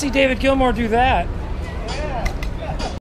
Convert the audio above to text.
see David Gilmour do that.